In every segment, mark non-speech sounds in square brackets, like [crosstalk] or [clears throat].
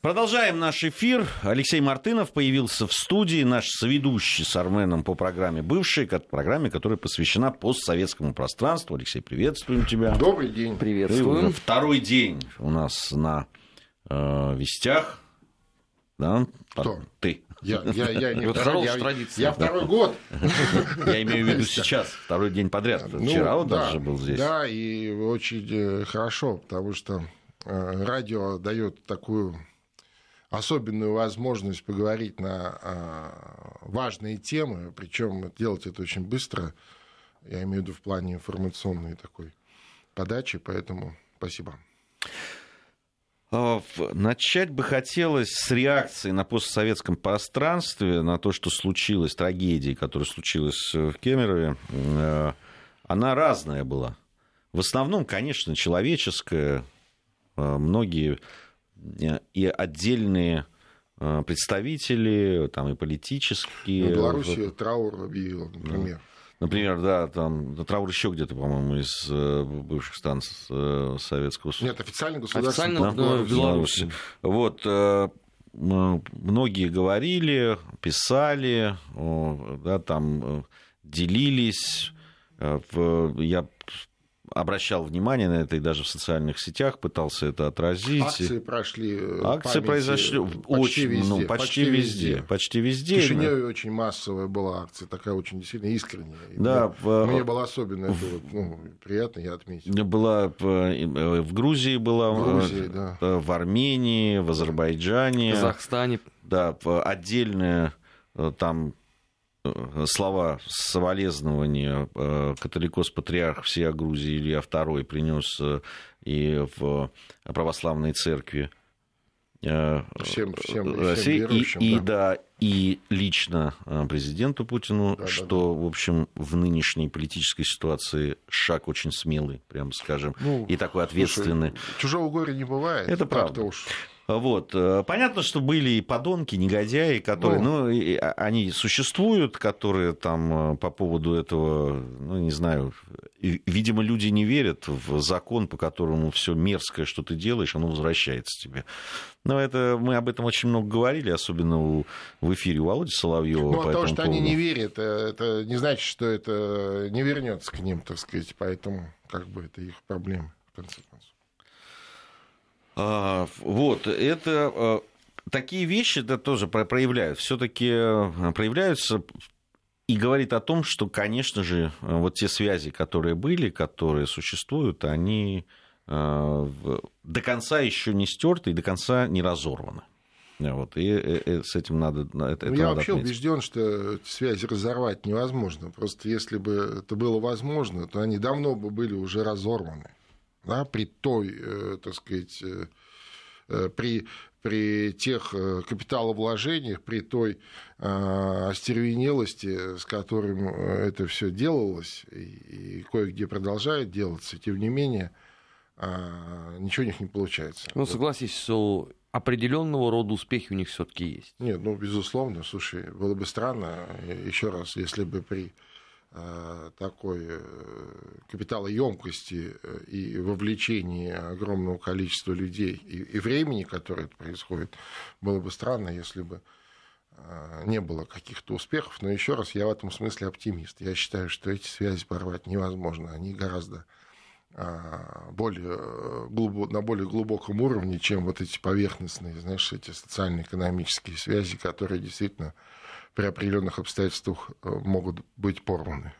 Продолжаем наш эфир. Алексей Мартынов появился в студии, наш соведущий с Арменом по программе «Бывший», программе, которая посвящена постсоветскому пространству. Алексей, приветствуем тебя. Добрый день. Приветствуем. Ты второй день у нас на э, вестях. Да? Кто? Ты. Я, я, я не второй, я, я второй год. Я имею в виду сейчас, второй день подряд. Ну, Вчера вот да, даже был здесь. Да, и очень э, хорошо, потому что э, радио дает такую особенную возможность поговорить на а, важные темы, причем делать это очень быстро, я имею в виду в плане информационной такой подачи, поэтому спасибо. А, начать бы хотелось с реакции на постсоветском пространстве, на то, что случилось, трагедии, которая случилась в Кемерове. Э, она разная была. В основном, конечно, человеческая. Э, многие и отдельные э, представители, там и политические. В Беларуси траур объявил, например. Например, да, там траур еще где-то, по-моему, из э, бывших станций э, Советского Союза. Нет, официально государственный официально, да, в Беларуси. Вот, многие говорили, писали, да, там делились. Я обращал внимание на это и даже в социальных сетях пытался это отразить. Акции прошли. Э, Акции произошли почти очень, везде. Ну, почти, почти везде. везде. Почти везде. В Кишиневе очень массовая была акция, такая очень действительно искренняя. Да, мне, в... мне было особенно это вот, ну, приятно, я отметил. Была э, в Грузии была, в, Грузии, э, да. в Армении, в Азербайджане. В Казахстане. Да, отдельная там Э, слова соболезнования э, католикос-патриарх всея Грузии Илья II принес э, и в православной церкви всем, всем, России, всем и, да. и да и лично президенту Путину, да, что, да, да. в общем, в нынешней политической ситуации шаг очень смелый, прямо скажем, ну, и такой ответственный. Слушай, чужого горя не бывает. Это правда. Уж. Вот. Э, понятно, что были и подонки, негодяи, которые, ну, ну и они существуют, которые там э, по поводу этого, ну, не знаю, видимо, люди не верят в закон, по которому все мерзкое, что ты делаешь, оно возвращается тебе. Но это мы об этом очень много говорили, особенно у, в эфире у Володи Соловьева. Ну, а то, что поводу. они не верят, э, это не значит, что это не вернется к ним, так сказать, поэтому как бы это их проблема, в конце концов. А, вот, это а, такие вещи да, тоже проявляют, все-таки а, проявляются и говорит о том, что, конечно же, вот те связи, которые были, которые существуют, они до конца еще не стерты и до конца не разорваны. Вот, и, и, и с этим надо... Это, ну, это я надо вообще отметить. убежден, что связи разорвать невозможно. Просто если бы это было возможно, то они давно бы были уже разорваны да, при той, э, так сказать, э, э, при, при тех капиталовложениях, при той остервенелости, с которым это все делалось, и, и кое-где продолжает делаться, тем не менее, ничего у них не получается. Ну, согласись, что определенного рода успехи у них все-таки есть. Нет, ну, безусловно, слушай, было бы странно, еще раз, если бы при такой э, капиталоемкости э, и вовлечении огромного количества людей и, и времени, которое это происходит, было бы странно, если бы не было каких-то успехов. Но еще раз, я в этом смысле оптимист. Я считаю, что эти связи порвать невозможно. Они гораздо более глубо, на более глубоком уровне, чем вот эти поверхностные, знаешь, эти социально-экономические связи, которые действительно при определенных обстоятельствах э, могут быть порваны.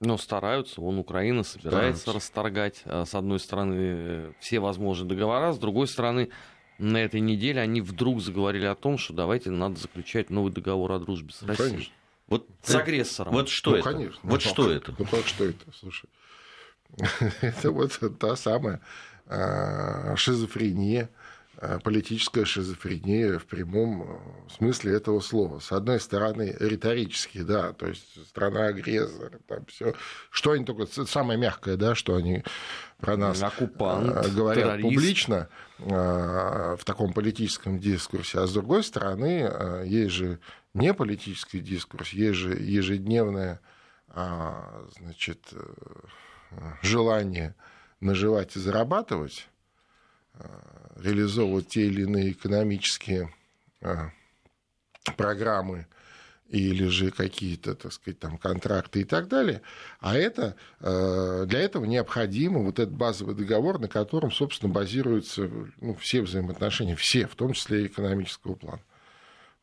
Но стараются, вон Украина собирается стараются. расторгать, э, с одной стороны, э, все возможные договора, с другой стороны, на этой неделе они вдруг заговорили о том, что давайте надо заключать новый договор о дружбе с ну, Россией. Конечно. Вот с агрессором. Вот что ну, это? Конечно. Вот ну, что это? Ну как что это? Слушай, [laughs] это вот та самая а, шизофрения, политическая шизофрения в прямом э, смысле этого слова. С одной стороны, риторически, да, то есть страна-агрессор, там все. Что они только, самое мягкое, да, что они про нас Оккупант, э, говорят террорист. публично в таком политическом дискурсе. А с другой стороны, есть же не политический дискурс, есть же ежедневное значит, желание наживать и зарабатывать реализовывать те или иные экономические программы или же какие-то, так сказать, там контракты и так далее. А это, для этого необходимо вот этот базовый договор, на котором, собственно, базируются ну, все взаимоотношения, все, в том числе и экономического плана.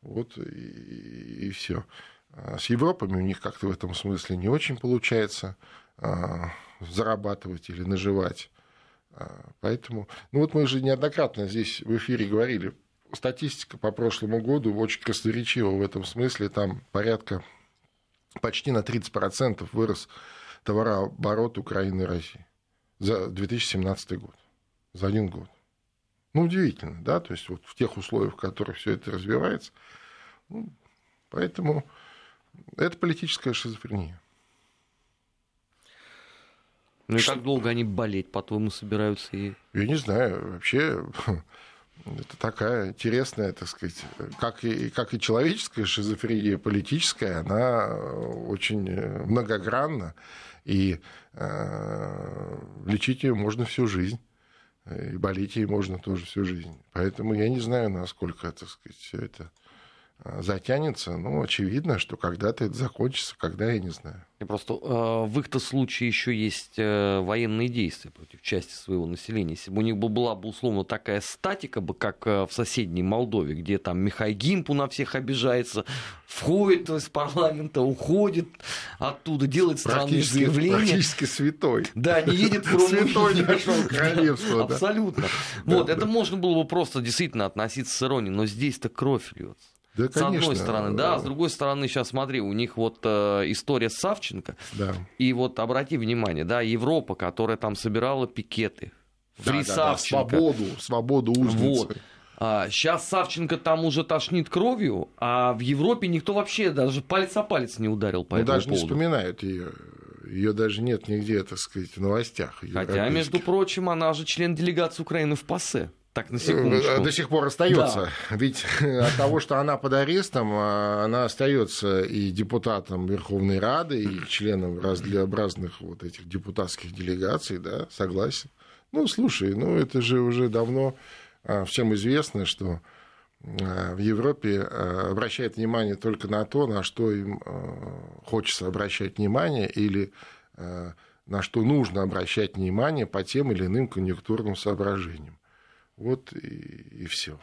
Вот и, и все. А с Европами у них как-то в этом смысле не очень получается зарабатывать или наживать. А, поэтому, ну вот мы же неоднократно здесь в эфире говорили, статистика по прошлому году очень красноречива в этом смысле, там порядка почти на 30% вырос товарооборот Украины и России за 2017 год, за один год. Ну, удивительно, да, то есть вот в тех условиях, в которых все это развивается. Ну, поэтому это политическая шизофрения. Ну и как долго они болеть, по-твоему, собираются? И... Я не знаю, вообще [laughs] это такая интересная, так сказать, как и, как и человеческая шизофрения, политическая, она очень многогранна, и э, лечить ее можно всю жизнь и болеть ей можно тоже всю жизнь. Поэтому я не знаю, насколько, так сказать, все это затянется. Ну, очевидно, что когда-то это закончится, когда, я не знаю. И просто э, в их-то случае еще есть э, военные действия против части своего населения. Если бы у них была бы условно такая статика, бы, как э, в соседней Молдове, где там Михай Гимпу на всех обижается, входит из парламента, уходит оттуда, делает странные заявления. Практически святой. Да, не едет в Румынию. Святой нашего королевства. Абсолютно. Вот, это можно было бы просто действительно относиться с иронией, но здесь-то кровь льется. Да, с одной стороны, да, с другой стороны, сейчас смотри, у них вот э, история с Савченко, да. и вот обрати внимание, да, Европа, которая там собирала пикеты, Фри да, да, Савченко. Да, свободу, свободу узницы. Вот. А, сейчас Савченко там уже тошнит кровью, а в Европе никто вообще даже палец о палец не ударил по ну, этому даже поводу. не вспоминают ее. Ее даже нет нигде, так сказать, в новостях. Хотя, между прочим, она же член делегации Украины в ПАСЕ. Так, на секундочку. До сих пор остается. Да. Ведь [laughs] от того, что она под арестом, а, она остается и депутатом Верховной Рады, и членом разнообразных вот этих депутатских делегаций, да, согласен. Ну, слушай, ну это же уже давно а, всем известно, что а, в Европе обращает внимание только на то, на что им хочется обращать внимание, или на что нужно обращать внимание по тем или иным конъюнктурным соображениям. Вот и, и все.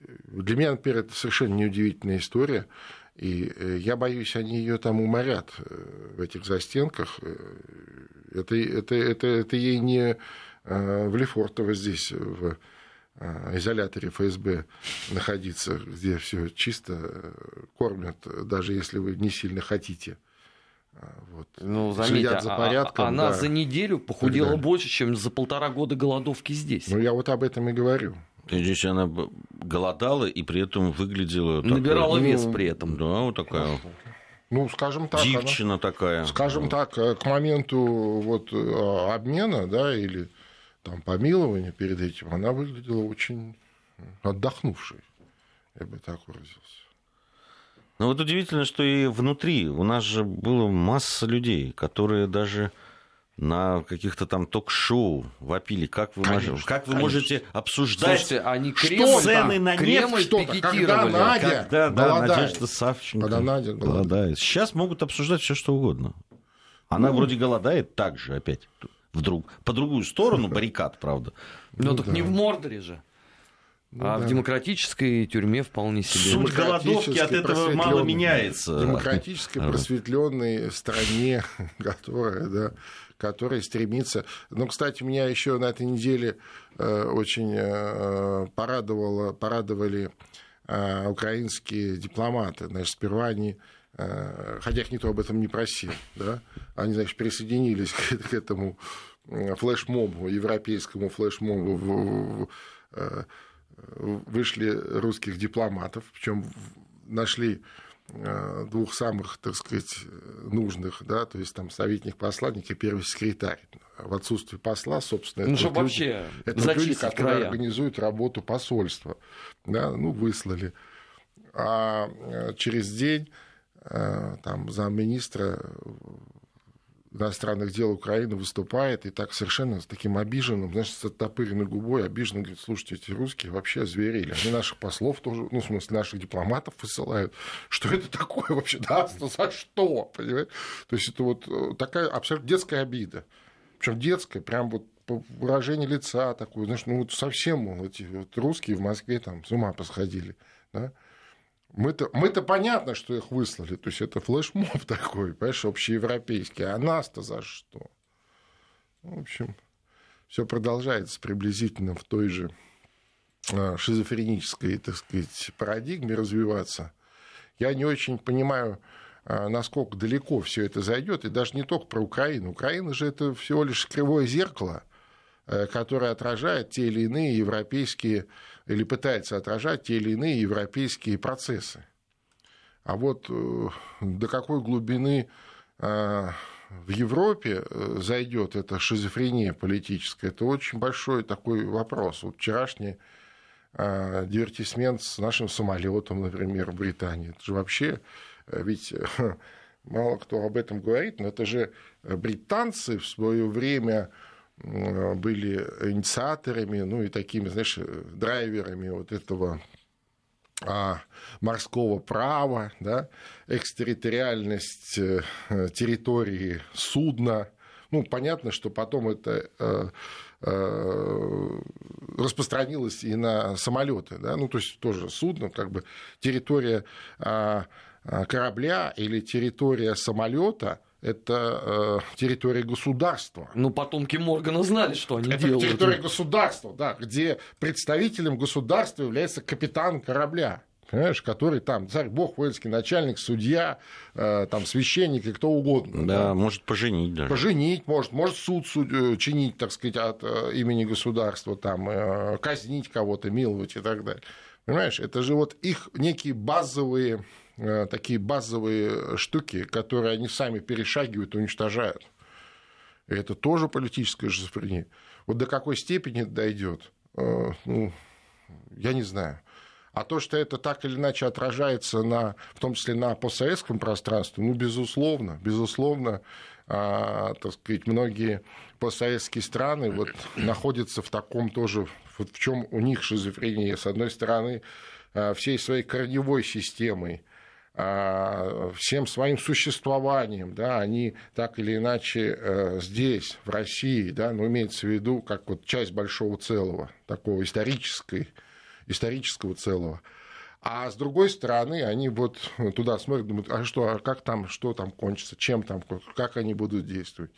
Для меня, например, это совершенно неудивительная история. И э, я боюсь, они ее там уморят э, в этих застенках. Э, это, это, это, это ей не в Лефортово здесь, в изоляторе ФСБ находиться, где все чисто кормят, даже если вы не сильно хотите. Вот. Ну, заметьте, за а, порядком. Она да. за неделю похудела больше, чем за полтора года голодовки здесь. Ну, я вот об этом и говорю. То есть здесь она голодала и при этом выглядела... Набирала такая, вес ну, при этом. Да, вот такая... Ну, скажем так. Девчина она, такая. Скажем вот. так, э, к моменту вот, э, обмена, да, или там помилования перед этим, она выглядела очень отдохнувшей, я бы так выразился. Но вот удивительно, что и внутри у нас же было масса людей, которые даже на каких-то там ток-шоу вопили, как вы, конечно, можете, как вы можете обсуждать Слушайте, они Кремль, цены на нефть, что-то, когда Надя когда, да, Надежда Савченко когда Надя голодает. голодает. Сейчас могут обсуждать все что угодно. Она ну, вроде голодает так же опять, вдруг, по другую сторону баррикад, правда. Ну, ну так да. не в Мордоре же. Ну, а да. в демократической тюрьме вполне себе. Суть голодовки от этого мало меняется. Демократической, просветленной стране, [laughs] которая, да, которая стремится. Ну, кстати, меня еще на этой неделе э, очень э, порадовало, порадовали э, украинские дипломаты. Значит, сперва они хотя их никто об этом не просил, да, они, значит, присоединились [laughs] к, этому флешмобу, европейскому флешмобу в, в, вышли русских дипломатов, причем нашли э, двух самых, так сказать, нужных, да, то есть там советник посланник и первый секретарь. В отсутствие посла, собственно, ну, это, вот вообще люди, это люди, которые края. организуют работу посольства. Да, ну, выслали. А э, через день э, там замминистра иностранных дел Украины выступает и так совершенно с таким обиженным, знаешь, с оттопыренной губой обиженно говорит, слушайте, эти русские вообще озверели. Они наших послов тоже, ну, в смысле, наших дипломатов высылают. Что это такое вообще? Да, за что? Понимаете? То есть это вот э, такая абсолютно детская обида. Причем детская, прям вот выражение лица такое, знаешь, ну вот совсем мол, эти вот русские в Москве там с ума посходили. Да? Мы-то, мы-то понятно, что их выслали. То есть это флешмоб [laughs] такой, понимаешь, общеевропейский. А нас-то за что? В общем, все продолжается приблизительно в той же а, шизофренической, так сказать, парадигме развиваться. Я не очень понимаю, а, насколько далеко все это зайдет, и даже не только про Украину. Украина же это всего лишь кривое зеркало, э, которое отражает те или иные европейские или пытается отражать те или иные европейские процессы. А вот э, до какой глубины э, в Европе э, зайдет эта шизофрения политическая, это очень большой такой вопрос. Вот вчерашний дивертисмент с нашим самолетом, например, в Британии. Это же вообще, ведь [laughs] мало кто об этом говорит, но это же британцы в свое время были инициаторами, ну и такими, знаешь, драйверами вот этого а, морского права, да, экстерриториальность э, территории судна. Ну, понятно, что потом это э, э, распространилось и на самолеты, да, ну, то есть тоже судно, как бы территория а, а, корабля или территория самолета – это э, территория государства. Ну, потомки Моргана знали, что они это делают. Это территория государства, да, где представителем государства является капитан корабля. Понимаешь, который там царь бог, воинский начальник, судья, э, там священник и кто угодно. Да, да, может поженить даже. Поженить может, может суд суд э, чинить, так сказать, от э, имени государства, там, э, казнить кого-то, миловать и так далее. Понимаешь, это же вот их некие базовые такие базовые штуки, которые они сами перешагивают и уничтожают. И это тоже политическая шизофрения. Вот до какой степени это дойдет, э, ну, я не знаю. А то, что это так или иначе отражается на, в том числе на постсоветском пространстве, ну, безусловно, безусловно, а, так сказать, многие постсоветские страны вот, находятся в таком тоже, вот в чем у них шизофрения. С одной стороны, а, всей своей корневой системой всем своим существованием, да, они так или иначе э, здесь, в России, да, но имеется в виду как вот часть большого целого, такого исторической, исторического целого. А с другой стороны, они вот туда смотрят, думают, а что, а как там, что там кончится, чем там, как они будут действовать.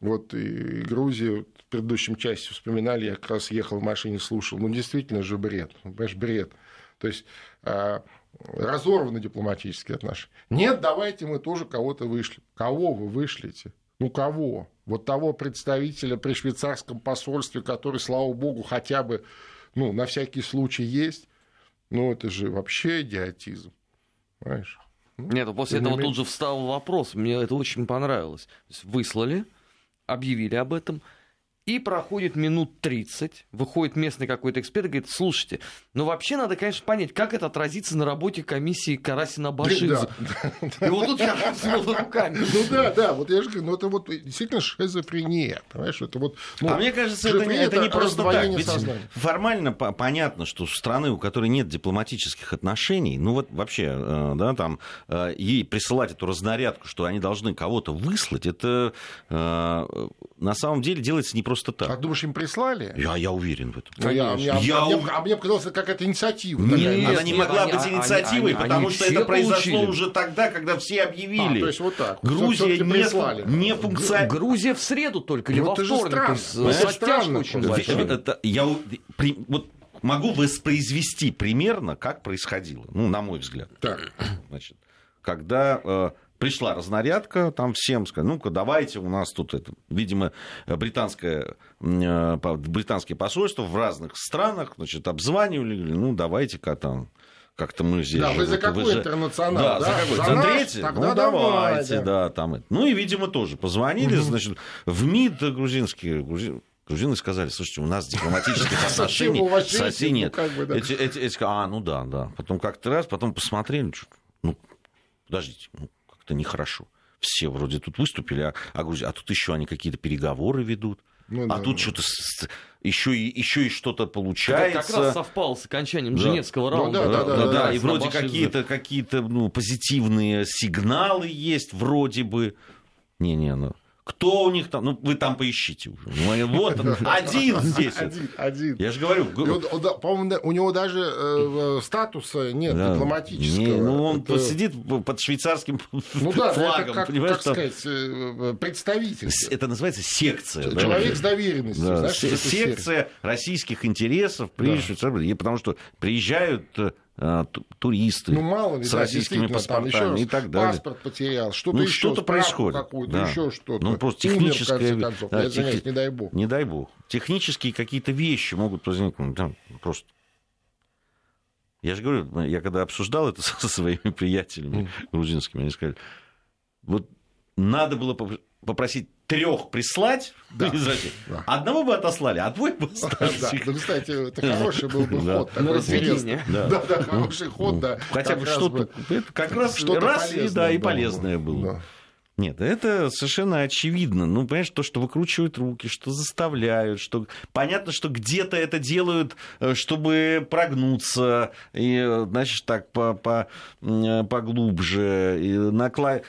Вот и Грузию в предыдущем части вспоминали, я как раз ехал в машине, слушал. Ну, действительно же бред, понимаешь, бред. То есть а, разорваны дипломатические отношения. Нет, давайте мы тоже кого-то вышли. Кого вы вышлите? Ну, кого? Вот того представителя при швейцарском посольстве, который, слава богу, хотя бы ну, на всякий случай есть. Ну, это же вообще идиотизм. Понимаешь? Ну, Нет, ну, после этого тут же встал вопрос. Мне это очень понравилось. Выслали, объявили об этом – и проходит минут 30, выходит местный какой-то эксперт и говорит, слушайте, ну вообще надо, конечно, понять, как это отразится на работе комиссии Карасина Башидзе. Да, И вот тут я развел руками. Ну да, да, вот я же говорю, ну это вот действительно шизофрения, понимаешь, это вот... Ну, а мне кажется, это, это не просто так, ведь формально понятно, что страны, у которой нет дипломатических отношений, ну вот вообще, э, да, там, э, ей присылать эту разнарядку, что они должны кого-то выслать, это э, на самом деле делается не просто просто так. А думаешь, им прислали? Я, я уверен в этом. Ну, я, я, я, а, мне, а мне показалось, это какая-то инициатива. Нет, нет, она не могла они, быть инициативой, они, потому они что это произошло получили. уже тогда, когда все объявили. А, то есть вот так. Грузия не, прислали. не функционирует. Грузия в среду только, или ну, во вторник. С оттяжкой очень большой. Это, я, при, вот могу воспроизвести примерно, как происходило, ну, на мой взгляд. Так. Значит, когда э, пришла разнарядка, там всем сказали, ну-ка, давайте, у нас тут это, видимо, британское, э, британские посольства в разных странах, значит, обзванивали, ну, давайте-ка там как-то мы здесь... Да, вы за какой вы интернационал? Да, да, за какой? За, за третий? Тогда ну, давайте, да. да, там. Ну, и, видимо, тоже позвонили, угу. значит, в МИД грузинские, грузин, грузины сказали, слушайте, у нас дипломатических [laughs] отношений совсем нет. Эти, эти, эти, а, ну да, да. Потом как-то раз, потом посмотрели, ну, подождите, ну, как-то нехорошо. все вроде тут выступили, а, а, Грузия, а тут еще они какие-то переговоры ведут. Ну, а да, тут да. что-то еще и, еще и что-то получается. Это как раз совпало с окончанием да. Женевского ну раунда. Ну, да, да, да, да, да, да. И вроде какие-то какие ну, позитивные сигналы есть, вроде бы. Не-не, ну. Кто у них там? Ну, вы там поищите уже. Ну, вот он, [laughs] один здесь. Один, один. Я же говорю. По-моему, у него даже э, статуса нет да. дипломатического. Не, ну, он это... сидит под швейцарским [laughs] ну, да, флагом. Это как, понимаешь, как там... сказать, э, представитель. Это называется секция. Человек да? с доверенностью. Да. Знаешь, секция российских интересов при да. Швейцарии. Потому что приезжают э, туристы ну, мало ли, с да, российскими паспортами и так далее. Паспорт потерял, что-то ну, еще, что-то происходит. Да. еще что-то. Ну, просто техническое... Умер, концов, да, тех... не дай бог. Не дай бог. Технические какие-то вещи могут возникнуть. Да, просто я же говорю, я когда обсуждал это [laughs] со своими приятелями грузинскими, они сказали, вот надо было попросить трех прислать [laughs] да. из России. Да. Одного бы отослали, а двое бы остались. [laughs] Да, ну, кстати, это хороший был бы [laughs] ход. На разведение. Да, да, хороший ход, да. Хотя бы что-то, как раз раз и да, и полезное было. Нет, это совершенно очевидно. Ну, понимаешь, то, что выкручивают руки, что заставляют, что понятно, что где-то это делают, э, чтобы прогнуться, и, э, значит, так по, по, поглубже, и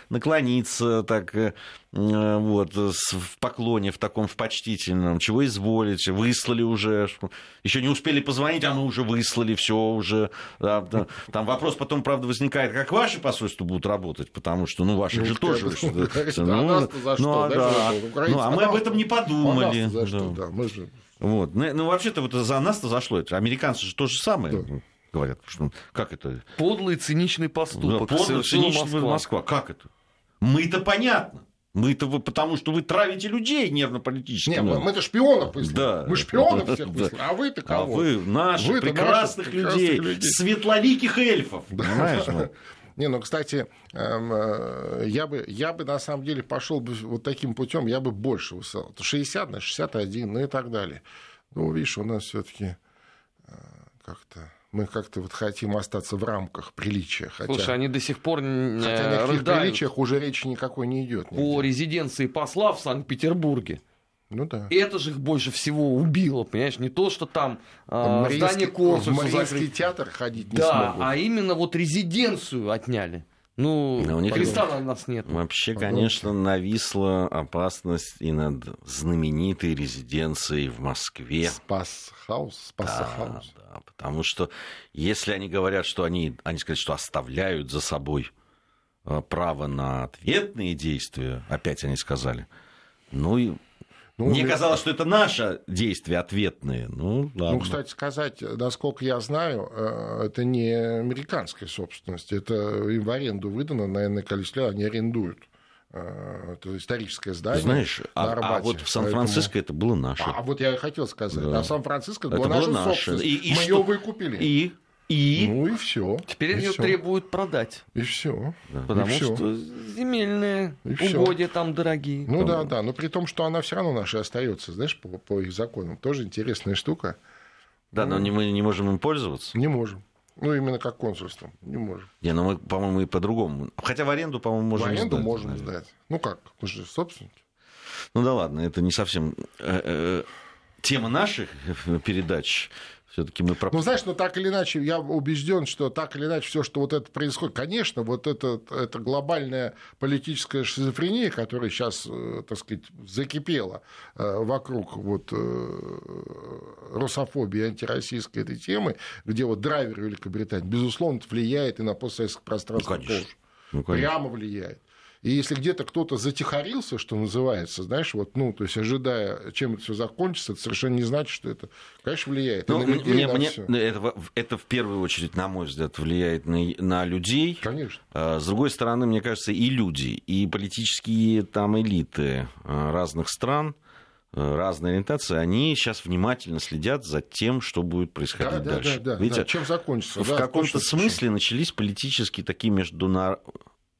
наклониться так э, вот, в поклоне, в таком, в почтительном, чего изволите, выслали уже, еще не успели позвонить, а мы уже выслали, все уже. Там вопрос потом, правда, возникает, как ваши посольства будут работать, потому что, ну, ваши ну, же тоже ну, ну, а, да. ну, а мы об этом не подумали. За что, да. Мы же... Вот. Ну, ну, вообще-то вот за нас-то зашло. Это американцы же то же самое да. говорят. Что, как это? Подлый циничный поступок. Да, подлый циничный Москва. Москва. Как это? Мы-то понятно. Мы-то вы, потому что вы травите людей нервно-политически. Нет, мы, мы-то шпионов выслали. Да. Мы шпионов всех выслали. А вы-то а кого? А вы наших вы прекрасных, наших людей, прекрасных людей, светлоликих эльфов. Да. Понимаешь? [laughs] Не, ну, кстати, эм, э, я бы, я бы на самом деле пошел бы вот таким путем, я бы больше высылал. 60 на 61, ну и так далее. Ну, видишь, у нас все-таки э, как-то мы как-то вот хотим остаться в рамках приличия. Хотя, Слушай, они до сих пор не хотя о приличиях уже речи никакой не идет. По резиденции посла в Санкт-Петербурге. Ну да. И это же их больше всего убило, понимаешь? Не то, что там э, здание консульства В Мариинский театр ходить не да, смогут. а именно вот резиденцию отняли. Ну, Но у них Христа у нас нет. Вообще, конечно, нависла опасность и над знаменитой резиденцией в Москве. Спас-хаус? Спас-хаус. Да, да, потому что если они говорят, что они, они сказать, что оставляют за собой э, право на ответные действия, опять они сказали, ну и ну, Мне казалось, что это наше действие ответные. Ну, ладно. ну, кстати сказать, насколько я знаю, э, это не американская собственность. Это им в аренду выдано, наверное, количество они арендуют. Э, это историческое здание. Знаешь, а, а вот в Сан-Франциско Поэтому... это было наше. А, а вот я и хотел сказать. Да. А Сан-Франциско это была наша наше. собственность. И, и Мы что... ее выкупили. И и ну и все. Теперь ее требуют продать. И все. Да. Потому и что всё. земельные и угодья всё. там дорогие. Ну да, да. Но при том, что она все равно наша остается, знаешь, по, по их законам. Тоже интересная штука. Да, но мы не можем им пользоваться. Не можем. Ну, именно как консульством. Не можем. Не, ну мы, по-моему, и по-другому. Хотя в аренду, по-моему, можем сдать. В аренду сдать, можем наверное. сдать. Ну как? Мы же собственники. Ну да ладно, это не совсем э, э, тема наших [laughs] передач все-таки мы... Ну, знаешь, но так или иначе, я убежден, что так или иначе все, что вот это происходит, конечно, вот это, это глобальная политическая шизофрения, которая сейчас, э, так сказать, закипела э, вокруг вот э, русофобии антироссийской этой темы, где вот драйвер Великобритании, безусловно, влияет и на постсоветское пространство ну, тоже. Ну, Прямо влияет. И если где-то кто-то затихарился, что называется, знаешь, вот, ну, то есть ожидая, чем это все закончится, это совершенно не значит, что это, конечно, влияет. Ну, на людей, мне, на мне, это, это в первую очередь, на мой взгляд, влияет на, на людей. Конечно. А, с другой стороны, мне кажется, и люди, и политические там элиты а, разных стран, а, разной ориентации, они сейчас внимательно следят за тем, что будет происходить да, дальше. Да, да, да, Видите, да. Чем закончится? В да, каком-то смысле начались политические такие международные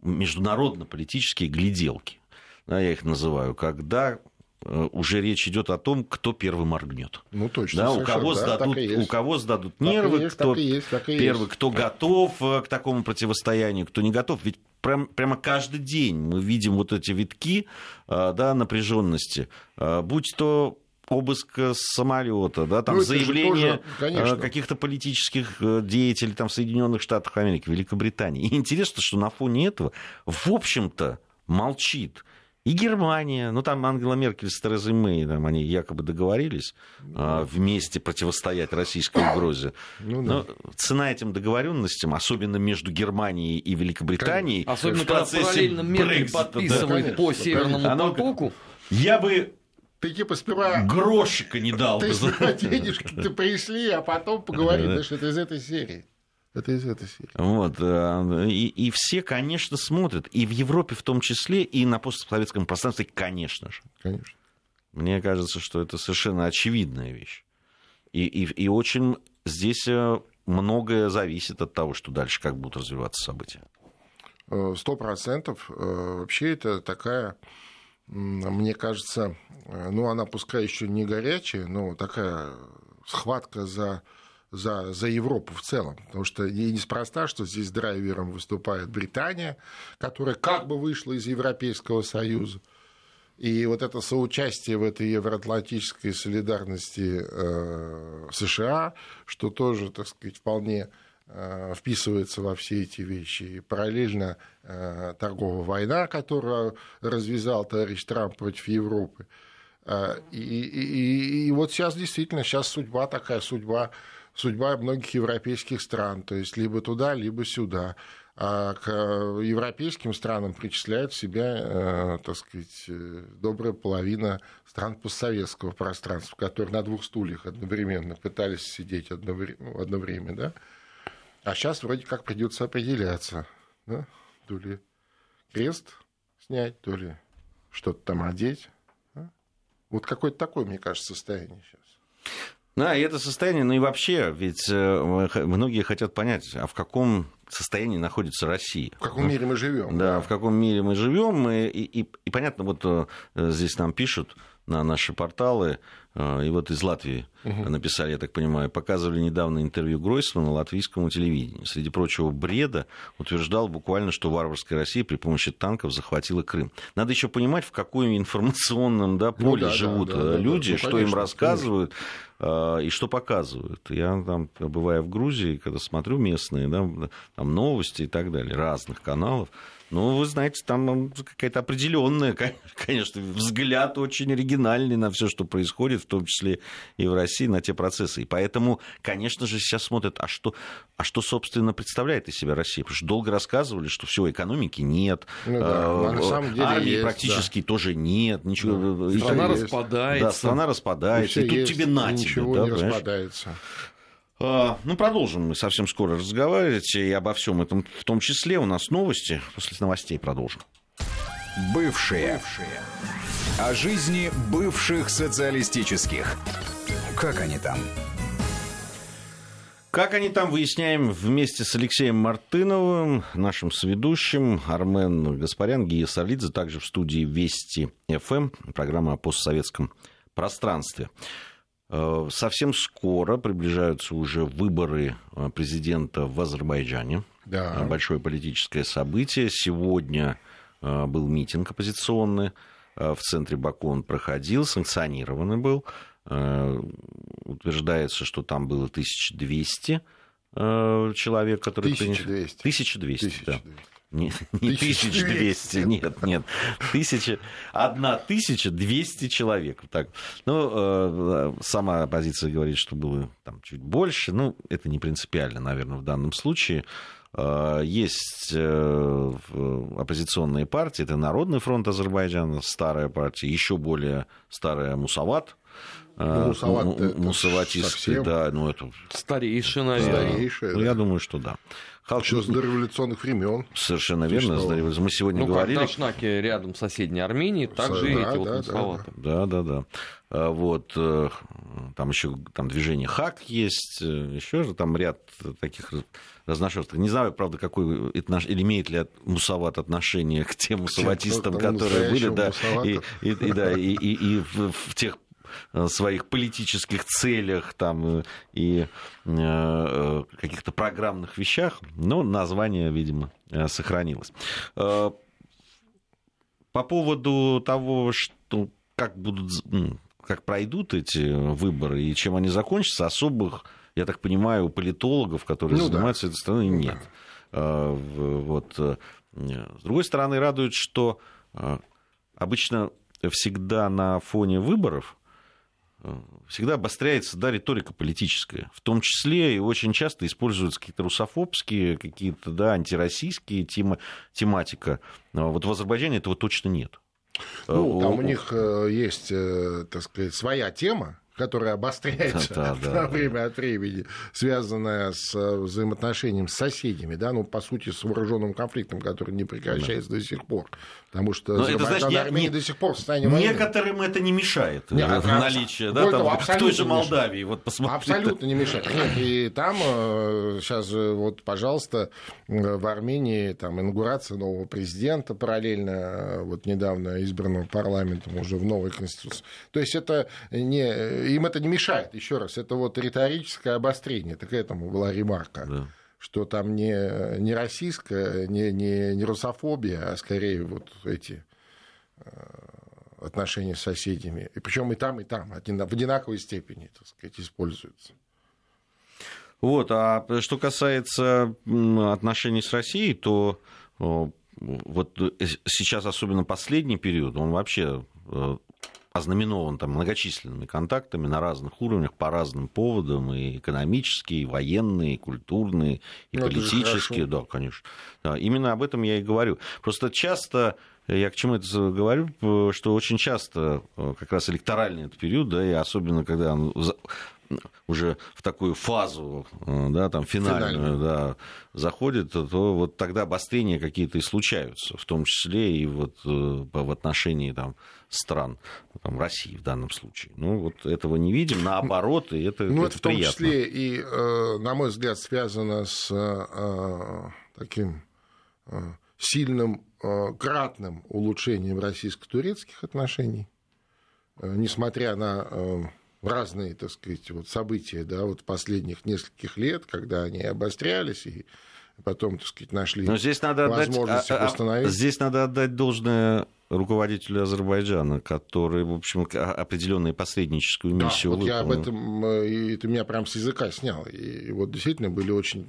международно-политические гляделки, да, я их называю, когда э, уже речь идет о том, кто первый моргнет. Ну, точно. Да, у, кого да, сдадут, у кого сдадут нервы, есть, кто есть, первый, кто готов э, к такому противостоянию, кто не готов. Ведь прям, прямо каждый день мы видим вот эти витки да, напряженности, будь то обыск самолета, да, там ну, заявление тоже, каких-то политических деятелей там, в Соединенных Штатах Америки, Великобритании. И интересно, что на фоне этого, в общем-то, молчит и Германия, ну там Ангела Меркель с Терезой Мэй, там они якобы договорились а, вместе противостоять российской угрозе. [coughs] Ну, да. Но цена этим договоренностям, особенно между Германией и Великобританией, особенно в когда параллельно Меркель подписывает да, по Северному Оно, потоку. Я бы ты типа сперва... Грошика не дал. Ты сперва денежки ты пришли, а потом поговори, знаешь, это из этой серии. Это из этой серии. Вот. Э, и, и все, конечно, смотрят. И в Европе в том числе, и на постсоветском пространстве, конечно же. Конечно. Мне кажется, что это совершенно очевидная вещь. И, и, и очень здесь э, многое зависит от того, что дальше, как будут развиваться события. Э, сто процентов. Вообще это такая, мне кажется, ну она пускай еще не горячая, но такая схватка за за, за Европу в целом. Потому что и неспроста, что здесь драйвером выступает Британия, которая как бы вышла из Европейского Союза. И вот это соучастие в этой евроатлантической солидарности э, США, что тоже, так сказать, вполне э, вписывается во все эти вещи. И параллельно э, торговая война, которую развязал товарищ Трамп против Европы. Э, и, и, и, вот сейчас действительно, сейчас судьба такая, судьба судьба многих европейских стран, то есть либо туда, либо сюда. А к э, европейским странам причисляют себя, э, так сказать, э, добрая половина стран постсоветского пространства, которые на двух стульях одновременно пытались сидеть одно время, одно время да? А сейчас вроде как придется определяться, да? то ли крест снять, то ли что-то там одеть. Да? Вот какое-то такое, мне кажется, состояние сейчас. Да, и это состояние, ну и вообще, ведь э, многие хотят понять, а в каком состоянии находится Россия. В каком мире мы живем. Да, да, в каком мире мы живем. И, и, и понятно, вот э, здесь нам пишут на наши порталы, э, и вот из Латвии угу. написали, я так понимаю, показывали недавно интервью Гройсмана латвийскому телевидению. Среди прочего бреда утверждал буквально, что варварская Россия при помощи танков захватила Крым. Надо еще понимать, в каком информационном да, ну поле ну, да, живут да, да, люди, да, ну, что конечно, им рассказывают. Конечно и что показывают. Я там, бывая в Грузии, когда смотрю местные да, там новости и так далее, разных каналов, ну, вы знаете, там какая-то определенная, конечно, взгляд очень оригинальный на все, что происходит, в том числе и в России, на те процессы. И поэтому, конечно же, сейчас смотрят, а что, а что собственно, представляет из себя Россия? Потому что долго рассказывали, что все, экономики нет, ну, да, а, на самом деле армии есть, практически да. тоже нет, ничего. Да. Страна распадается. Да, страна распадается. И, и тут есть, тебе на тебе. Ничего да, не понимаешь? распадается. А, ну, продолжим мы совсем скоро разговаривать и обо всем этом, в том числе у нас новости. После новостей продолжим. Бывшие. Бывшие. О жизни бывших социалистических. Как они там? Как они там, выясняем вместе с Алексеем Мартыновым, нашим сведущим, Армен Гаспарян, Гия Сарлидзе, также в студии Вести ФМ, программа о постсоветском пространстве. Э, совсем скоро приближаются уже выборы э, президента в Азербайджане. Да. Э, большое политическое событие. Сегодня был митинг оппозиционный. В центре Баку он проходил, санкционированный был. Утверждается, что там было 1200 человек, которые... 1200. 1200, 1200. да. Не, [laughs] не 1200, нет, нет. Тысяча, одна тысяча двести человек. Так. Ну, э, сама оппозиция говорит, что было там чуть больше. Ну, это не принципиально, наверное, в данном случае. Э, есть э, оппозиционные партии. Это Народный фронт Азербайджана, старая партия, еще более старая Мусават, ну, Мусават Мусаватистская, да, ну это... Старейшая, наверное. Старейшая, ну, да. я думаю, что да. Еще с дореволюционных времен. Совершенно верно. С Мы сегодня ну, говорили... как Дашнаки рядом соседней Армении, также да, эти да, вот мусаваты. Да, да, да. А вот э, там еще там движение ХАК есть, э, еще же там ряд таких разношерстных. Не знаю, правда, какой или имеет ли Мусават отношение к тем мусаватистам, которые были, да, и, и, и, да, и, и, и в, в тех своих политических целях там, и каких-то программных вещах, но название, видимо, сохранилось. По поводу того, что как будут как пройдут эти выборы и чем они закончатся, особых, я так понимаю, у политологов, которые ну, занимаются да. этой страной, ну нет. Да. Вот. Э, с другой стороны, радует, что э, обычно всегда на фоне выборов э, всегда обостряется да, риторика политическая. В том числе и очень часто используются какие-то русофобские, какие-то да, антироссийские темы, тематика. Вот в Азербайджане этого точно нет. Ну, там у них есть, так сказать, своя тема, которая обостряется да, да, [laughs] да, время от времени, связанная с э, взаимоотношением с соседями, да, ну, по сути, с вооруженным конфликтом, который не прекращается да. до сих пор. Потому что Но это, значит, Армения не, до сих пор в состоянии войны. Некоторым это не мешает, Нет, э, наличие, да, там, в той же Молдавии. Вот посмотрите. Абсолютно не мешает. Нет, и там сейчас, э, вот, пожалуйста, в Армении там инаугурация нового президента параллельно вот недавно избранного парламентом уже в новой конституции. То есть это не им это не мешает, еще раз, это вот риторическое обострение, так этому была ремарка. Да что там не, не российская, не, не, не русофобия, а скорее вот эти э, отношения с соседями. И причем и там, и там, в одинаковой степени, так сказать, используются. Вот, а что касается отношений с Россией, то вот сейчас, особенно последний период, он вообще э, ознаменован там многочисленными контактами на разных уровнях, по разным поводам, и экономические, и военные, и культурные, и ну, политические, да, конечно. Да, именно об этом я и говорю. Просто часто я к чему это говорю, что очень часто э, как раз электоральный этот период, да, и особенно когда уже в такую фазу, э, да, там, финальную, да, заходит, то вот тогда обострения какие-то и случаются, в том числе и вот э, в отношении там, стран, там, России в данном случае. Ну, вот этого не видим, наоборот, и это, ну, это, это в том числе и, э, на мой взгляд, связано с таким сильным кратным улучшением российско-турецких отношений, несмотря на разные, так сказать, вот события, да, вот последних нескольких лет, когда они обострялись и потом, так сказать, нашли Но здесь надо возможность отдать, их восстановить. А, а, здесь надо отдать должное руководителю Азербайджана, который, в общем, определенную посредническую миссию да, вот выполнил. я об этом, э, и ты меня прям с языка снял. И вот действительно были очень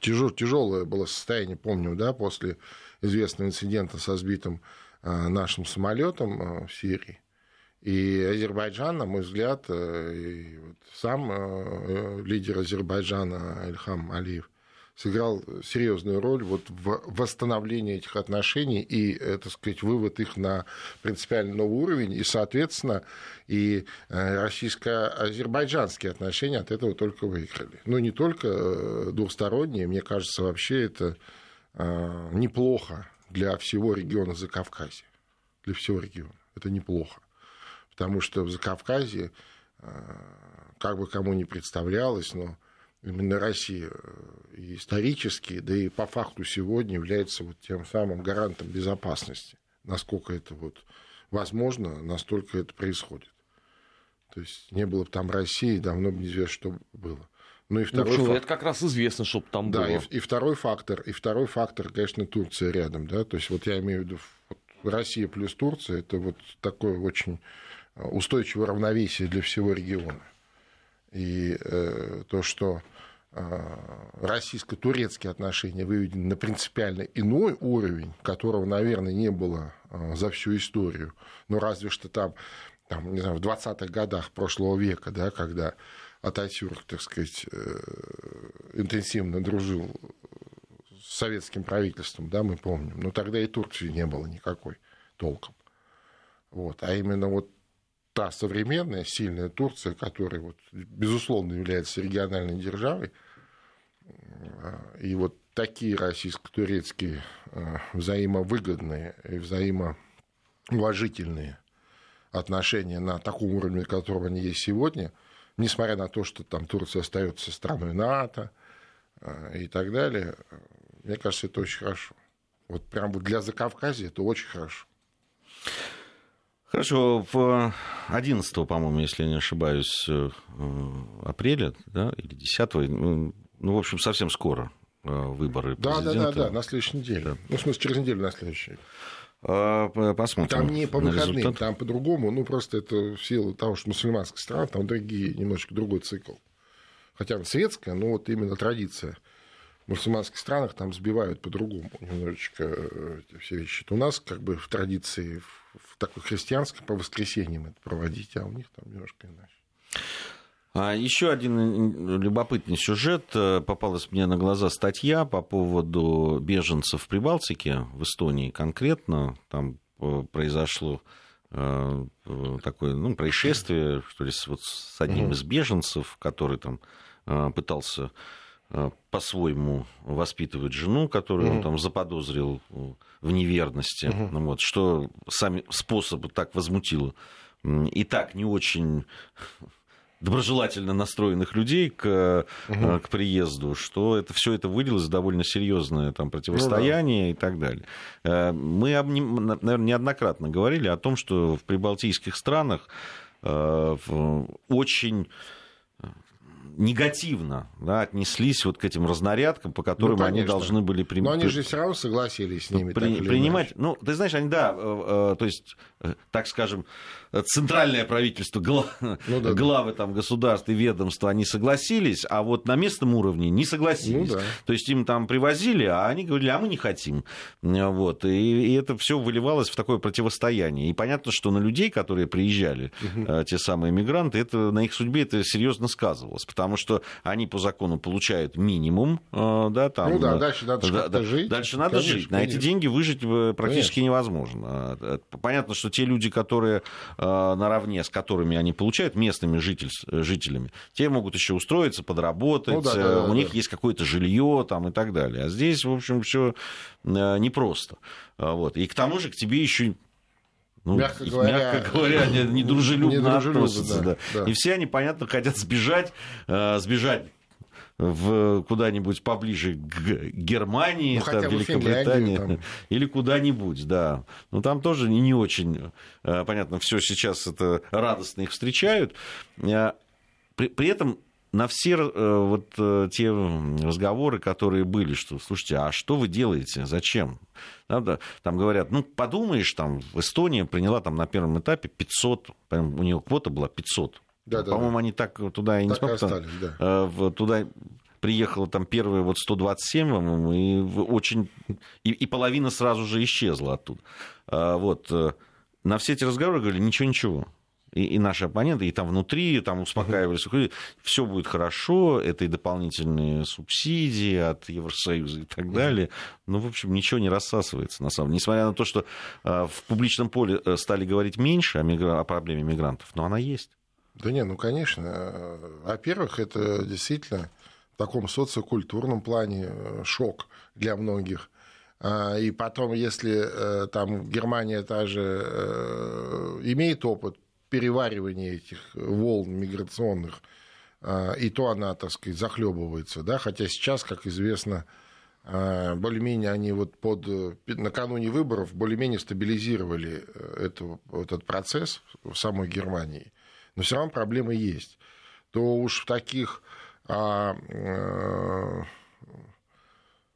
тяжел, тяжелое было состояние, помню, да, после известного инцидента со сбитым э, нашим самолетом э, в Сирии. И Азербайджан, на мой взгляд, э, и вот сам э, лидер Азербайджана Ильхам Алиев сыграл серьезную роль вот в восстановлении этих отношений и, э, так сказать, вывод их на принципиально новый уровень. И, соответственно, и российско-азербайджанские отношения от этого только выиграли. Ну, не только двухсторонние, мне кажется, вообще это неплохо для всего региона Закавказья. Для всего региона. Это неплохо потому что в Закавказье, э, как бы кому ни представлялось, но именно Россия э, и исторически, да и по факту сегодня является вот тем самым гарантом безопасности. Насколько это вот возможно, настолько это происходит. То есть не было бы там России, давно бы неизвестно, что было. Ну и второй ну, фактор... Это как раз известно, что там да, было. И, и второй фактор, и второй фактор, конечно, Турция рядом, да, то есть вот я имею в виду вот Россия плюс Турция, это вот такое очень устойчивое равновесие для всего региона. И э, то, что э, российско-турецкие отношения выведены на принципиально иной уровень, которого, наверное, не было э, за всю историю, но разве что там, там не знаю, в 20-х годах прошлого века, да, когда Ататюрк, так сказать, интенсивно дружил с советским правительством, да, мы помним, но тогда и Турции не было никакой толком. Вот. А именно вот та современная, сильная Турция, которая, вот, безусловно, является региональной державой, и вот такие российско-турецкие э, взаимовыгодные и взаимоуважительные отношения на таком уровне, которого они есть сегодня, несмотря на то, что там Турция остается страной НАТО э, и так далее, мне кажется, это очень хорошо. Вот прям для Закавказья это очень хорошо. Хорошо, в 11, по-моему, если я не ошибаюсь, апреля, да, или 10, ну, в общем, совсем скоро выборы да, президента. Да, да, да, на следующей неделе. Да. Ну, в смысле, через неделю на следующей. Посмотрим. Там не по выходным, результат. там по-другому. Ну, просто это в силу того, что мусульманская страна, там другие, немножечко другой цикл. Хотя она светская, но вот именно традиция. В мусульманских странах там сбивают по-другому немножечко э, эти все вещи. Это у нас как бы в традиции в такой христианской по воскресеньям это проводить, а у них там немножко иначе. А еще один любопытный сюжет. Э, попалась мне на глаза статья по поводу беженцев в Прибалтике, в Эстонии конкретно. Там э, произошло э, такое ну, происшествие что ли, вот с одним из беженцев, который там пытался по-своему воспитывать жену, которую он там заподозрил в неверности. Ну, вот, что сами способы так возмутило и так не очень доброжелательно настроенных людей к, угу. к приезду, что это все это вылилось довольно серьезное там, противостояние ну, да. и так далее. Э, мы, наверное, неоднократно говорили о том, что в прибалтийских странах э, очень негативно да, отнеслись вот к этим разнарядкам, по которым ну, они должны были при... Но они же все равно согласились с ними. При... принимать. Ну, ты знаешь, они, да, э, э, то есть, э, так скажем, центральное правительство, гла... ну, да, главы там, государств и ведомства, они согласились, а вот на местном уровне не согласились. Ну, да. То есть им там привозили, а они говорили, а мы не хотим. Вот. И, и это все выливалось в такое противостояние. И понятно, что на людей, которые приезжали, угу. те самые мигранты, это, на их судьбе это серьезно сказывалось. Потому что они по закону получают минимум. Да, там, ну да, дальше надо да, да, жить. Дальше надо конечно, жить. На конечно. эти деньги выжить э, практически конечно. невозможно. Понятно, что те люди, которые Э, наравне с которыми они получают местными житель, жителями, те могут еще устроиться, подработать, ну, да, да, да, у них да. есть какое-то жилье там и так далее. А здесь, в общем, все э, непросто. А вот. И к тому же к тебе еще ну, мягко говоря, мягко говоря недружелюбно, не относятся. Да, да. Да. И все они, понятно, хотят сбежать, э, сбежать в куда-нибудь поближе к Германии, ну, там, Великобритании там. или куда-нибудь, да. Но там тоже не, очень э, понятно, все сейчас это радостно их встречают. Э, при, при этом на все э, вот те разговоры, которые были, что, слушайте, а что вы делаете, зачем? Правда? Там говорят, ну, подумаешь, там, Эстония приняла там на первом этапе 500, у нее квота была 500 да, По-моему, да. они так туда и не так остались, да. Э, туда приехало там первые вот 127, по-моему, и очень и, и половина сразу же исчезла оттуда. А, вот э, на все эти разговоры говорили ничего, ничего. И, и наши оппоненты, и там внутри, там успокаивались, uh-huh. все будет хорошо, это и дополнительные субсидии от Евросоюза и так далее. Ну, в общем, ничего не рассасывается, на самом деле. Несмотря на то, что э, в публичном поле стали говорить меньше о, мигра... о проблеме мигрантов, но она есть. Да не, ну конечно. Во-первых, это действительно в таком социокультурном плане э, шок для многих. А, и потом, если э, там Германия та же э, имеет опыт переваривания этих волн миграционных, а, и то она, так сказать, захлебывается, да, хотя сейчас, как известно, а, более-менее они вот под, накануне выборов более-менее стабилизировали эту, этот процесс в самой Германии но все равно проблемы есть, то уж в таких, а, э,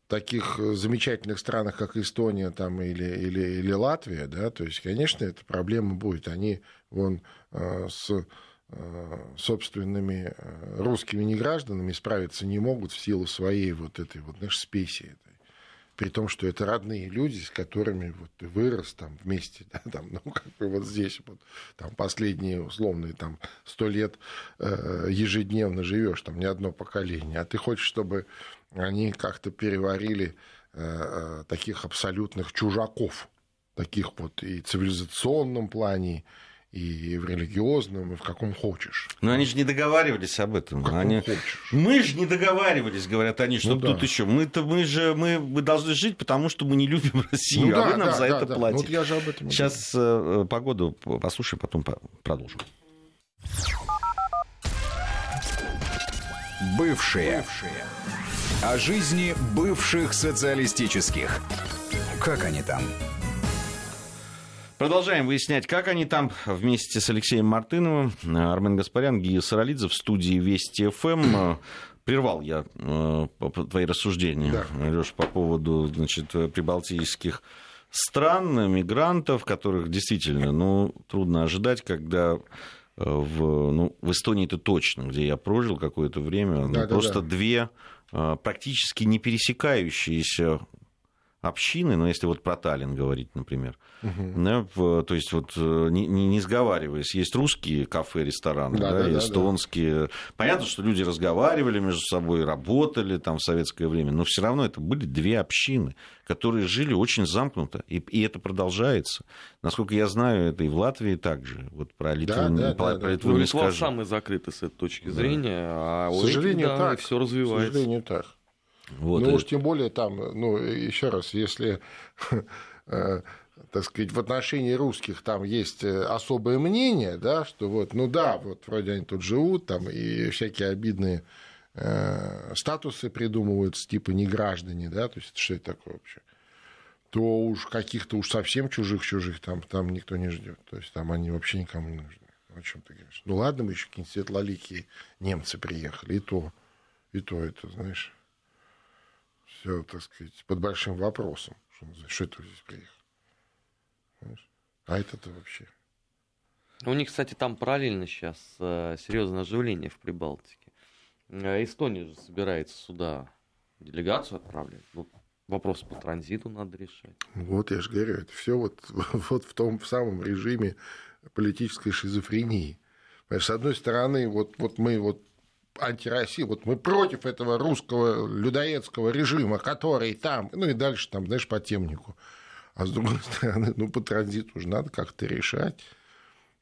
таких замечательных странах, как Эстония там, или, или, или Латвия, да, то есть, конечно, эта проблема будет. Они вон э, с э, собственными э, русскими негражданами справиться не могут в силу своей вот этой вот, знаешь, спеси при том, что это родные люди, с которыми вот ты вырос там вместе, [laughs] да, там, ну, как бы вот здесь вот, там последние условные там сто лет э, ежедневно живешь, там не одно поколение, а ты хочешь, чтобы они как-то переварили э, э таких абсолютных чужаков, таких вот и в цивилизационном плане, и в религиозном, и в каком хочешь. Но они же не договаривались об этом. Каком они... хочешь. Мы же не договаривались, говорят они, что ну, тут да. еще. Мы-то мы же мы, мы должны жить, потому что мы не любим [laughs] Россию, ну, а да, вы нам да, за да, это да. платите. Вот я же об этом Сейчас э, погоду послушаем, потом продолжим. Бывшие. Бывшие. О жизни бывших социалистических. Как они там? Продолжаем выяснять, как они там вместе с Алексеем Мартыновым, Армен Гаспарян, Гия Саралидзе в студии Вести ФМ. [clears throat] Прервал я э, твои рассуждения, да. Леш, по поводу значит, прибалтийских стран, мигрантов, которых действительно ну, трудно ожидать, когда э, в, ну, в Эстонии это точно, где я прожил какое-то время, ну, да, просто да. две э, практически не пересекающиеся общины, но если вот про Таллин говорить, например, угу. да, то есть вот э, не, не, не сговариваясь, есть русские кафе, рестораны, да, да, да, эстонские. Да. Понятно, что люди разговаривали между собой, работали там в советское время, но все равно это были две общины, которые жили очень замкнуто, и, и это продолжается. Насколько я знаю, это и в Латвии также. Вот про Литву, да, да, про, да, про Литву ну, не Литва скажу. самый закрытый с этой точки зрения, да. а у К сожалению, этих, да, так. все развивается. К сожалению, так. Вот. Ну уж тем более там, ну, еще раз, если [laughs] э, так сказать, в отношении русских там есть э, особое мнение, да, что вот, ну да, вот вроде они тут живут, там и всякие обидные э, статусы придумываются, типа не граждане, да, то есть что это такое вообще? то уж каких-то уж совсем чужих-чужих там, там никто не ждет. То есть там они вообще никому не нужны. О чем ты говоришь? Ну ладно, мы еще какие-нибудь светлоликие немцы приехали, и то, и то это, знаешь, все, так сказать, под большим вопросом, что, что это здесь приехал. Понимаешь? А это-то вообще. У них, кстати, там параллельно сейчас э, серьезное оживление в Прибалтике. Э, Эстония же собирается сюда делегацию отправлять. Ну, вопрос по транзиту надо решать. Вот я же говорю, это все вот, [laughs] вот в том в самом режиме политической шизофрении. С одной стороны, вот, вот мы вот антироссия, вот мы против этого русского людоедского режима, который там, ну и дальше там, знаешь, по темнику. А с другой [laughs] стороны, ну по транзиту уже надо как-то решать.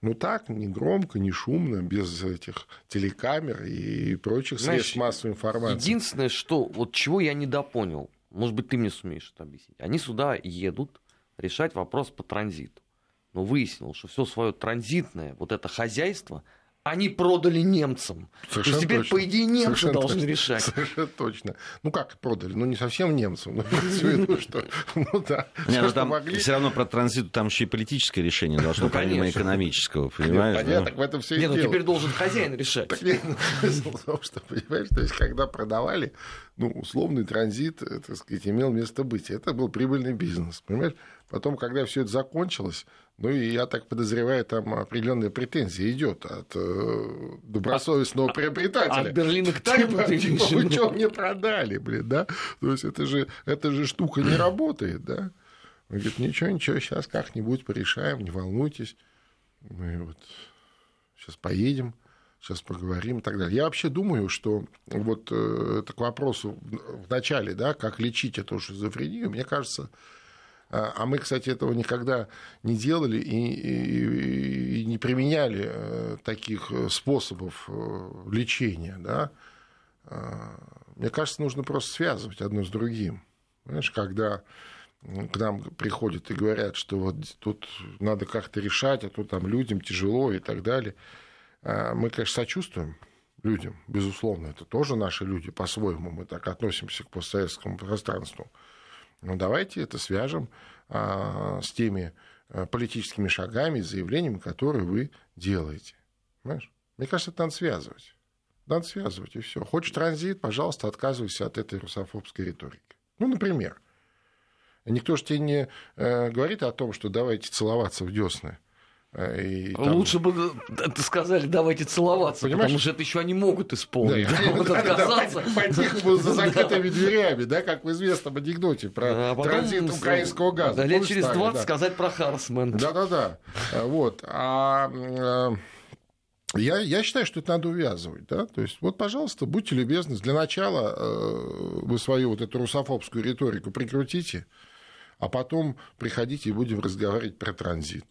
Ну так, не громко, не шумно, без этих телекамер и прочих Знаешь, средств массовой информации. Единственное, что, вот чего я недопонял, может быть, ты мне сумеешь это объяснить. Они сюда едут решать вопрос по транзиту. Но выяснилось, что все свое транзитное, вот это хозяйство – они продали немцам. Совершенно То есть теперь, точно. по идее, немцы Совершенно должны точно. решать. Совершенно точно. Ну как продали? Ну не совсем немцам. Ну, виду, [laughs] что, ну да. Не, ну, там могли. все равно про транзит там еще и политическое решение должно, ну, помимо экономического, понимаешь? Понятно, так в этом все Нет, ну теперь должен хозяин решать. Так нет, ну, смысл в том, что, понимаешь, то есть когда продавали, ну, условный транзит, э, так сказать, имел место быть. Это был прибыльный бизнес, понимаешь? Потом, когда все это закончилось, ну и я так подозреваю, там определенная претензия идет от э, добросовестного от, приобретателя. От Берлина к [laughs] типа, типа, вы что мне продали, блин, да? То есть это же, это же штука не работает, да? Он говорит, ничего, ничего, сейчас как-нибудь порешаем, не волнуйтесь. Мы вот сейчас поедем, сейчас поговорим и так далее. Я вообще думаю, что вот э, это к вопросу в начале, да, как лечить эту шизофрению, мне кажется, а, а мы, кстати, этого никогда не делали и, и, и не применяли э, таких э, способов э, лечения. Да? А, мне кажется, нужно просто связывать одно с другим. Понимаешь, когда к нам приходят и говорят, что вот тут надо как-то решать, а то там людям тяжело и так далее. А, мы, конечно, сочувствуем людям, безусловно, это тоже наши люди по-своему, мы так относимся к постсоветскому пространству. Ну, давайте это свяжем а, с теми а, политическими шагами, заявлениями, которые вы делаете. Понимаешь? Мне кажется, это надо связывать. Надо связывать, и все. Хочешь транзит, пожалуйста, отказывайся от этой русофобской риторики. Ну, например, никто же тебе не э, говорит о том, что давайте целоваться в десны. Э, и там... Лучше бы сказали, давайте целоваться, Понимаешь? потому что это еще они могут исполнить. Да, могут отказаться. По-тихому за закрытыми дверями, да, как в известном анекдоте про а транзит украинского газа. Лет через 20 да. сказать про Харсман. Да-да-да. Вот. А э, я, я считаю, что это надо увязывать. Да? То есть, вот, пожалуйста, будьте любезны. Для начала э, вы свою вот эту русофобскую риторику прикрутите, а потом приходите и будем разговаривать про транзит.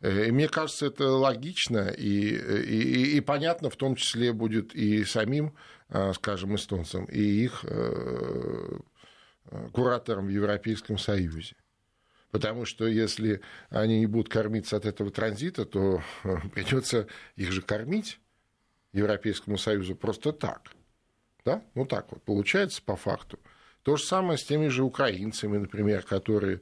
Э, и мне кажется, это логично и, и, и понятно, в том числе будет и самим, э, скажем, эстонцам, и их э, кураторам в Европейском Союзе. Потому что если они не будут кормиться от этого транзита, то придется их же кормить Европейскому Союзу просто так. Да? Ну так вот получается по факту. То же самое с теми же украинцами, например, которые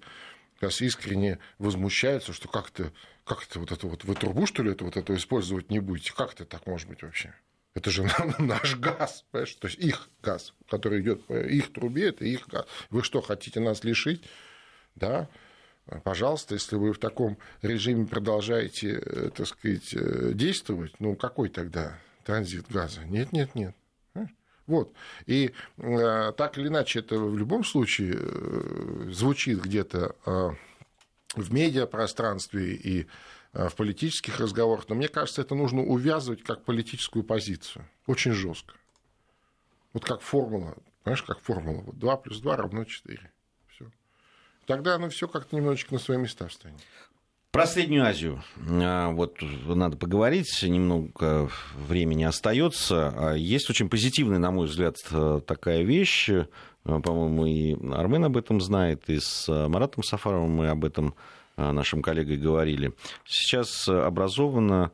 сейчас искренне возмущаются, что как-то как это вот это вот вы трубу, что ли, это вот это использовать не будете? Как это так может быть вообще? Это же [laughs] наш газ, понимаешь? То есть их газ, который идет по их трубе, это их газ. Вы что, хотите нас лишить? Да, пожалуйста, если вы в таком режиме продолжаете, э, так сказать, э, действовать, ну какой тогда транзит газа? Нет, нет, нет. Вот. И э, так или иначе, это в любом случае звучит где-то э, в медиапространстве и э, в политических разговорах, но мне кажется, это нужно увязывать как политическую позицию. Очень жестко. Вот как формула, понимаешь, как формула. Вот 2 плюс 2 равно 4. Все. Тогда оно все как-то немножечко на свои места встанет. Про Среднюю Азию а, вот надо поговорить, немного времени остается. А есть очень позитивная, на мой взгляд, такая вещь. А, по-моему, и Армен об этом знает, и с Маратом Сафаровым мы об этом нашим коллегой говорили. Сейчас образована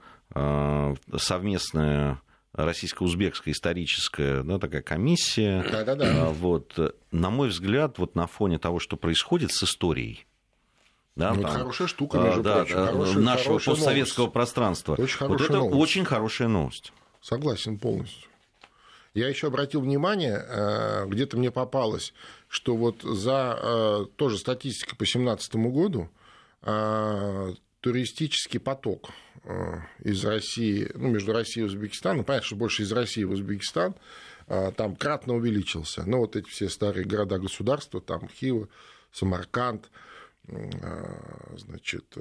совместная российско-узбекская историческая да, такая комиссия. Да-да-да. Вот, на мой взгляд, вот на фоне того, что происходит с историей, да, ну, там, это хорошая штука, между да, прочим. Да, хорошая, нашего хорошая постсоветского новость. пространства. очень вот это новость. очень хорошая новость. Согласен полностью. Я еще обратил внимание, э, где-то мне попалось, что вот за э, тоже статистика по 2017 году э, туристический поток из России, ну, между Россией и Узбекистаном, понятно, что больше из России в Узбекистан, там кратно увеличился. Но вот эти все старые города-государства, там Хива, Самарканд, значит,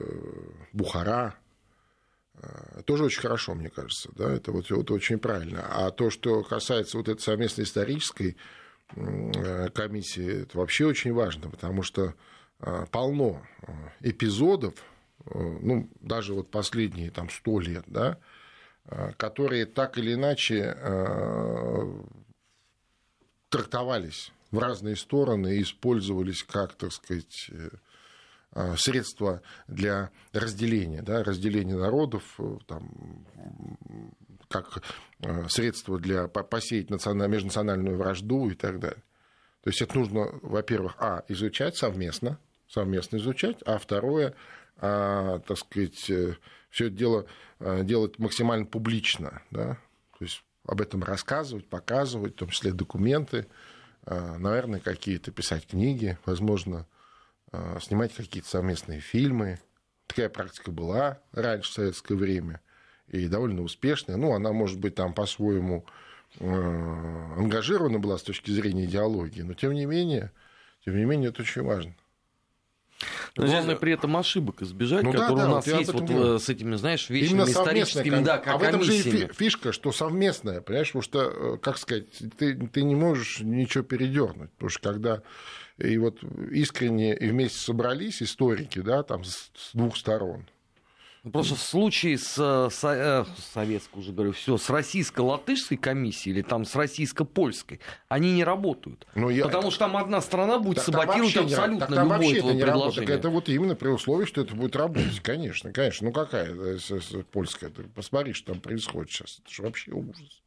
Бухара, тоже очень хорошо, мне кажется, да, это вот, вот очень правильно. А то, что касается вот этой совместной исторической э, комиссии, это вообще очень важно, потому что а, полно эпизодов, э, ну, даже вот последние там сто лет, да, которые так или иначе трактовались в разные стороны и использовались как, так сказать, Э, средства для разделения, да, разделения народов, э, там, как э, средство для посеять националь... межнациональную вражду и так далее. То есть это нужно, во-первых, а, изучать совместно, совместно изучать, а второе, а, так сказать, все это дело делать максимально публично, да, то есть об этом рассказывать, показывать, в том числе документы, наверное, какие-то писать книги, возможно, снимать какие-то совместные фильмы. Такая практика была раньше, в советское время, и довольно успешная. Ну, она, может быть, там по-своему а, ангажирована была с точки зрения идеологии, но тем не менее, тем не менее, это очень важно. Но Главное при этом ошибок избежать, ну, которые да, да, у нас вот есть вот говорю. с этими, знаешь, вечными историческими да, А в этом же и фишка, что совместная, понимаешь, потому что, э, как сказать, ты, ты не можешь ничего передернуть, потому что когда и вот искренне и вместе собрались историки, да, там с двух сторон. Ну, просто в случае с, с э, советской, уже говорю, все, с российско-латышской комиссией или там с российско-польской, они не работают. Но ну, я... Потому что там одна страна будет так, саботировать абсолютно не... любое твое это предложение. Это вот именно при условии, что это будет работать. Конечно, конечно. Ну какая польская? Посмотри, что там происходит сейчас. Это же вообще ужас.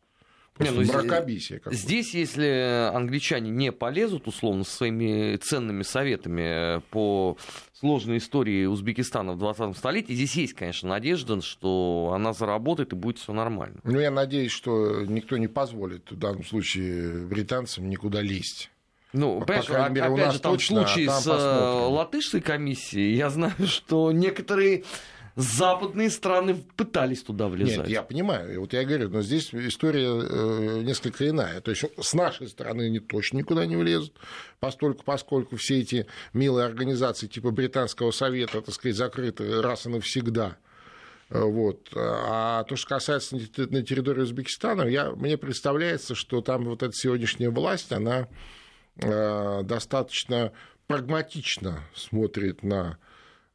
Не, ну, мракобесие Здесь, если англичане не полезут, условно, со своими ценными советами по сложной истории Узбекистана в 20 столетии, здесь есть, конечно, надежда, что она заработает и будет все нормально. Ну, я надеюсь, что никто не позволит в данном случае британцам никуда лезть. Ну, по понимаешь, мере, опять же, там точно, в случае а там с э, посмотрим. латышской комиссией, я знаю, [laughs] что некоторые западные страны пытались туда влезать. Нет, я понимаю, вот я говорю, но здесь история э, несколько иная. То есть с нашей стороны они точно никуда не влезут, постольку, поскольку все эти милые организации типа Британского совета, так сказать, закрыты раз и навсегда. Вот. А то, что касается на территории Узбекистана, я, мне представляется, что там вот эта сегодняшняя власть, она э, достаточно прагматично смотрит на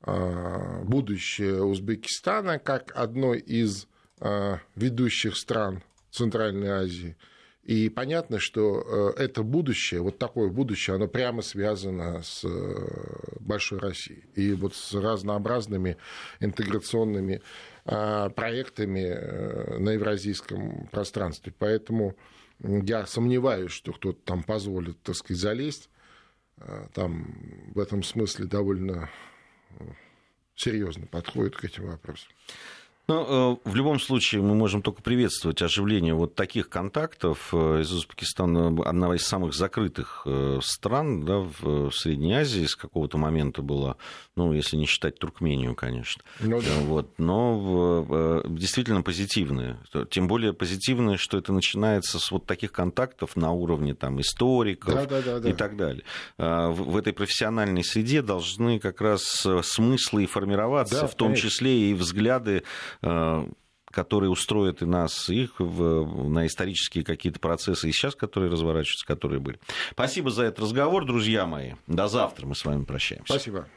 будущее Узбекистана как одной из а, ведущих стран Центральной Азии. И понятно, что э, это будущее, вот такое будущее, оно прямо связано с э, большой Россией. И вот с разнообразными интеграционными проектами э, на евразийском пространстве. Поэтому я сомневаюсь, что кто-то там позволит, так сказать, залезть там в этом смысле довольно серьезно подходит к этим вопросам. Ну, э, в любом случае мы можем только приветствовать оживление вот таких контактов. Э, из Узбекистана одна из самых закрытых э, стран да, в Средней Азии с какого-то момента была, ну, если не считать Туркмению, конечно. Ну, да. вот, но действительно позитивные. Тем более позитивные, что это начинается с вот таких контактов на уровне там, историков да, да, да, да. и так далее. В этой профессиональной среде должны как раз смыслы и формироваться, да, в том конечно. числе и взгляды которые устроят и нас, их в, на исторические какие-то процессы, и сейчас, которые разворачиваются, которые были. Спасибо за этот разговор, друзья мои. До завтра мы с вами прощаемся. Спасибо.